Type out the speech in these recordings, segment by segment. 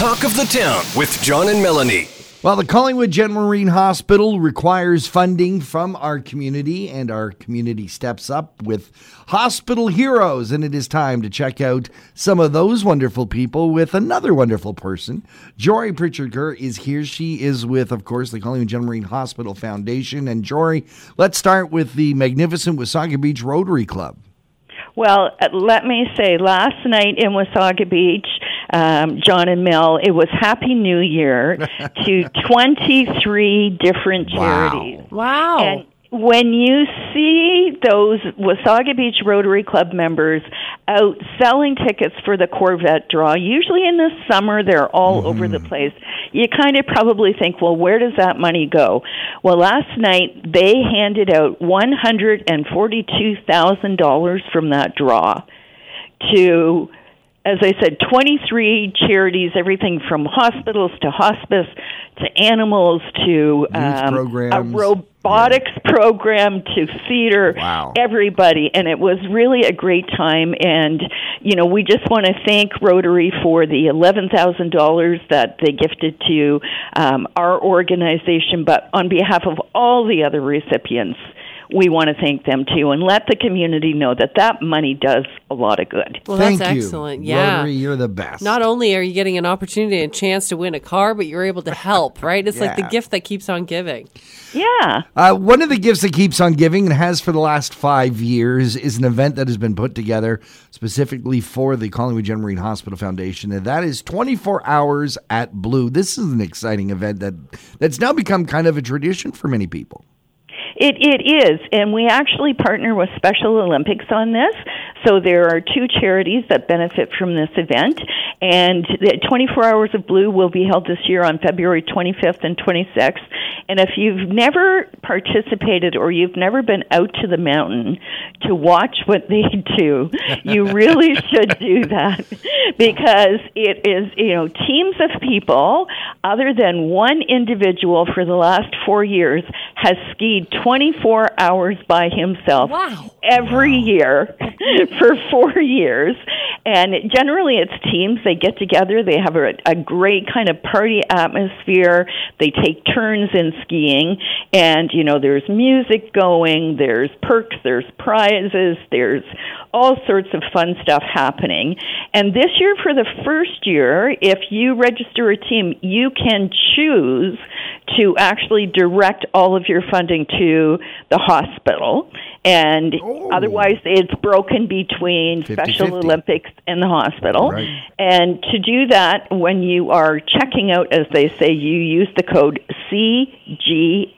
Talk of the Town with John and Melanie. Well, the Collingwood General Marine Hospital requires funding from our community, and our community steps up with hospital heroes. And it is time to check out some of those wonderful people with another wonderful person. Jory Pritchard Kerr is here. She is with, of course, the Collingwood General Marine Hospital Foundation. And Jory, let's start with the magnificent Wasaga Beach Rotary Club. Well, uh, let me say, last night in Wasaga Beach, um, John and Mel, it was Happy New Year to 23 different charities. Wow. And when you see those Wasaga Beach Rotary Club members out selling tickets for the Corvette draw, usually in the summer they're all over the place, you kind of probably think, well, where does that money go? Well, last night they handed out $142,000 from that draw to as I said, 23 charities, everything from hospitals to hospice to animals to um, a robotics program to theater. Wow. Everybody, and it was really a great time. And you know, we just want to thank Rotary for the eleven thousand dollars that they gifted to um, our organization, but on behalf of all the other recipients we want to thank them too and let the community know that that money does a lot of good. Well, Thank that's you. excellent. Yeah. Rotary, you're the best. Not only are you getting an opportunity and a chance to win a car, but you're able to help, right? It's like the gift that keeps on giving. Yeah. Uh, one of the gifts that keeps on giving and has for the last five years is an event that has been put together specifically for the Collingwood General Marine Hospital Foundation, and that is 24 hours at Blue. This is an exciting event that that's now become kind of a tradition for many people. It it is, and we actually partner with Special Olympics on this. So there are two charities that benefit from this event, and the 24 Hours of Blue will be held this year on February 25th and 26th. And if you've never participated or you've never been out to the mountain to watch what they do, you really should do that because it is you know teams of people other than one individual for the last four years has skied 24 hours by himself Wow. every year for four years. And generally, it's teams. They get together. They have a, a great kind of party atmosphere. They take turns in skiing, and you know, there's music going. There's perks. There's prizes. There's all sorts of fun stuff happening. And this year, for the first year, if you register a team, you can choose to actually direct all of your funding to the hospital. And Oh. otherwise, it's broken between 50-50. Special Olympics and the hospital. Right. And to do that, when you are checking out, as they say, you use the code CGHF.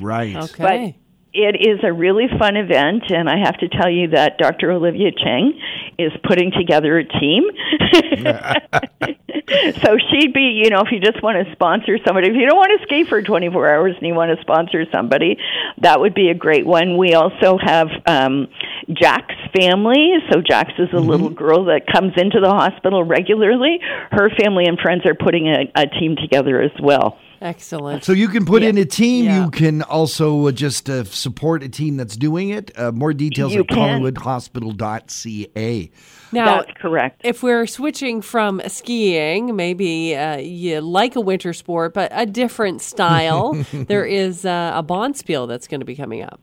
Right. Okay. But It is a really fun event, and I have to tell you that Dr. Olivia Cheng is putting together a team. so she'd be, you know, if you just want to sponsor somebody, if you don't want to skate for 24 hours and you want to sponsor somebody, that would be a great one. We also have um, Jack's family. So Jax is a little girl that comes into the hospital regularly. Her family and friends are putting a, a team together as well. Excellent. So you can put in a team. Yeah. You can also uh, just uh, support a team that's doing it. Uh, more details You at can. collingwoodhospital.ca. now, That's correct. if we're switching from skiing, maybe uh, you like a winter sport, but a different style, there is uh, a Bonspiel that's going to be coming up.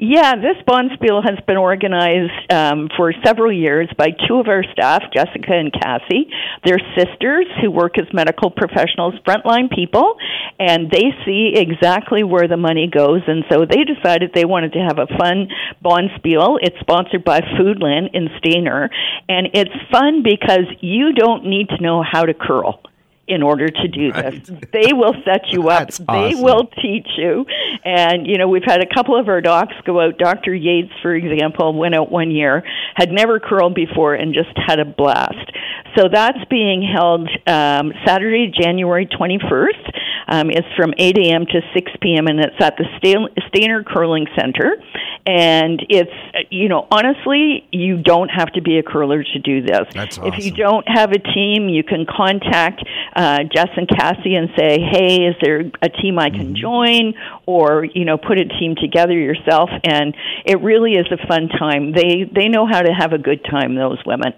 Yeah, this Bonspiel has been organized um, for several years by two of our staff, Jessica and Cassie. They're sisters who work as medical professionals, frontline people, and they see exactly where the money goes. And so they decided they wanted to have a fun Bonspiel. It's sponsored by Foodland in Stayner, and it's fun because you don't need to know how to curl in order to do this. They will set you up. That's They awesome. will teach you. And, you know, we've had a couple of our docs go out. Dr. Yates, for example, went out one year, had never curled before, and just had a blast. So that's being held um, Saturday, January 21st. Um, it's from 8 a.m. to 6 p.m., and it's at the Stayner Curling Center. And it's, you know, honestly, you don't have to be a curler to do this. That's If you don't have a team, you can contact uh, Jess and Cassie and say, "Hey, is there a team I Mm-hmm. can join?" Or you know, put a team together yourself. And it really is a fun time. They they know how to have a good time. Those women.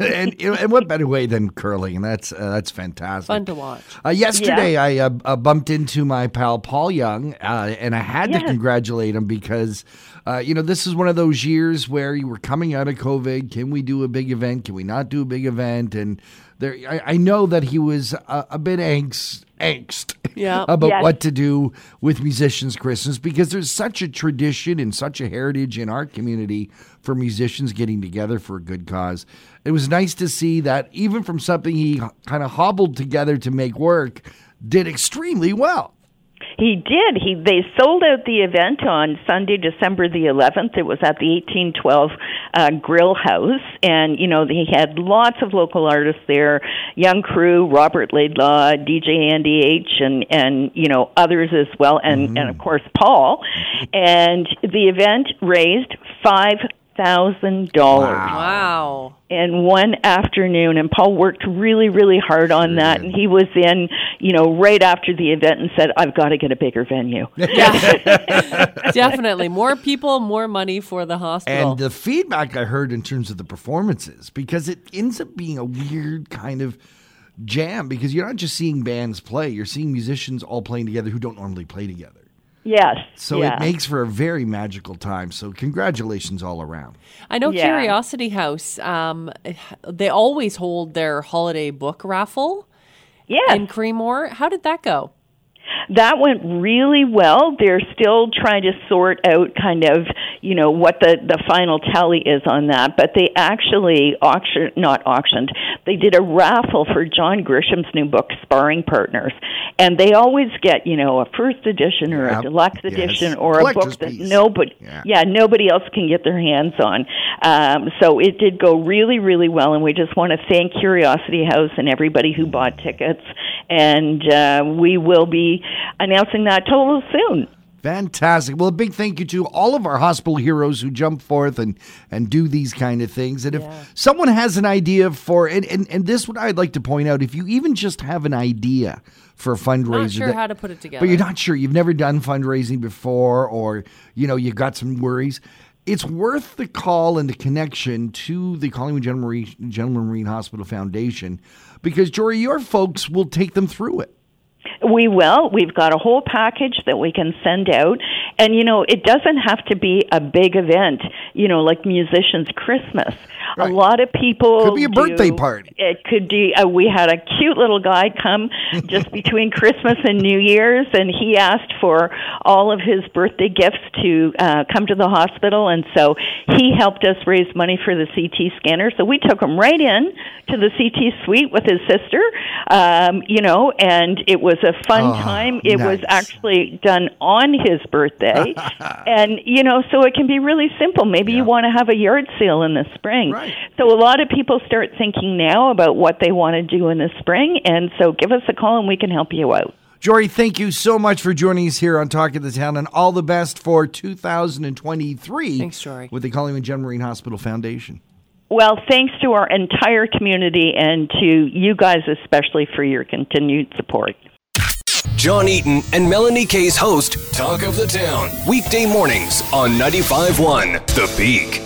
And, and what better way than curling? And that's uh, that's fantastic. Fun to watch. Uh, yesterday, I uh, uh, bumped into my pal Paul Young, uh, and I had to congratulate him because, uh, you know, this is one of those years where you were coming out of COVID. Can we do a big event? Can we not do a big event? And there, I, I know that he was a, a bit angst, angst Yeah. about Yes. what to do with Musicians Christmas because there's such a tradition and such a heritage in our community for musicians getting together for a good cause. It was nice to see that even from something he kind of hobbled together to make work, did extremely well. He did. He they sold out the event on Sunday, December the 11th. It was at the 1812 uh, Grill House, and you know he had lots of local artists there, Young Crew, Robert Laidlaw, DJ Andy H, and and you know others as well, and and of course Paul. And the event raised five thousand dollars Wow. in one afternoon and Paul worked really really hard on that and he was in you know right after the event and said I've got to get a bigger venue Yeah, Definitely. More people, more money for the hospital. And the feedback I heard in terms of the performances, because it ends up being a weird kind of jam, because you're not just seeing bands play, you're seeing musicians all playing together who don't normally play together. Yes So yeah. it makes for a very magical time. So congratulations all around. I know Yeah. Curiosity House, um, they always hold their holiday book raffle yes. in Creemore. How did that go? That went really well. They're still trying to sort out kind of, you know, what the, the final tally is on that. But they actually auction, not auctioned, they did a raffle for John Grisham's new book, Sparring Partners. And they always get, you know, a first edition or a deluxe Yes. edition or a Collector's book that piece. nobody, Yeah. yeah, nobody else can get their hands on. Um, so it did go really, really well. And we just want to thank Curiosity House and everybody who bought tickets. And uh, we will be announcing that total soon. Fantastic. Well, a big thank you to all of our hospital heroes who jump forth and, and do these kind of things. And if someone has an idea for, and, and, and this what I'd like to point out, if you even just have an idea for a fundraiser, Not sure that- how to put it together. but you're not sure, you've never done fundraising before, or you know you've got some worries. It's worth the call and the connection to the Collingwood General Marine, General Marine Hospital Foundation because Jory, your folks will take them through it. We will. We've got a whole package that we can send out. And, you know, it doesn't have to be a big event, you know, like Musicians Christmas. Right. A lot of people. Could be a birthday do- party. It could be. Uh, we had a cute little guy come just between Christmas and New Year's, and he asked for all of his birthday gifts to uh, come to the hospital. And so he helped us raise money for the CT scanner. So we took him right in to the CT suite with his sister, um, you know, and it was a fun Oh, time. It was actually done on his birthday. and, you know, so it can be really simple. Maybe Yeah. you want to have a yard sale in the spring. Right. So a lot of people start thinking now about what they want to do in the spring. And so give us a call and we can help you out. Jory, thank you so much for joining us here on Talk of the Town and all the best for 2023 Thanks, Jory. with the Collingwood General Marine Hospital Foundation. Well, thanks to our entire community and to you guys especially for your continued support. John Eaton and Melanie Kay's host, Talk of the Town, weekday mornings on 95.1 The Peak.